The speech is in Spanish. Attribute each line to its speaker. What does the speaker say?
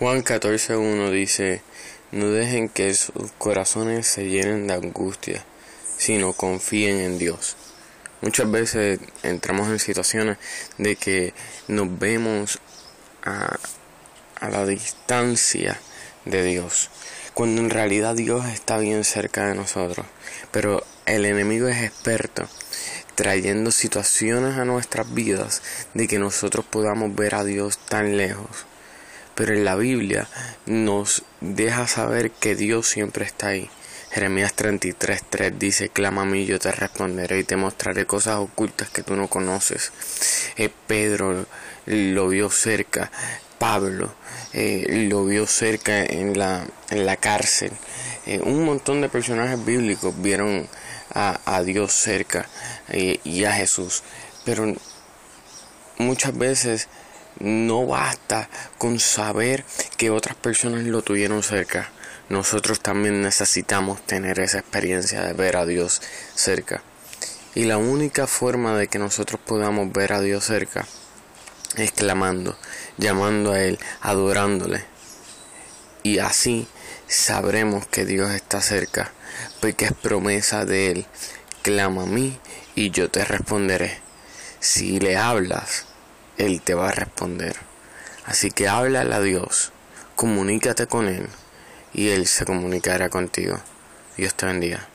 Speaker 1: Juan 14.1 dice, no dejen que sus corazones se llenen de angustia, sino confíen en Dios. Muchas veces entramos en situaciones de que nos vemos a, a la distancia de Dios, cuando en realidad Dios está bien cerca de nosotros. Pero el enemigo es experto trayendo situaciones a nuestras vidas de que nosotros podamos ver a Dios tan lejos pero en la Biblia nos deja saber que Dios siempre está ahí. Jeremías 33:3 dice, clama a mí, yo te responderé y te mostraré cosas ocultas que tú no conoces. Eh, Pedro lo vio cerca, Pablo eh, lo vio cerca en la, en la cárcel. Eh, un montón de personajes bíblicos vieron a, a Dios cerca y a Jesús. Pero muchas veces no basta con saber que otras personas lo tuvieron cerca. Nosotros también necesitamos tener esa experiencia de ver a Dios cerca. Y la única forma de que nosotros podamos ver a Dios cerca es clamando, llamando a Él, adorándole. Y así sabremos que Dios está cerca, porque es promesa de Él. Clama a mí y yo te responderé. Si le hablas, él te va a responder. Así que háblale a Dios, comunícate con Él y Él se comunicará contigo. Dios te bendiga.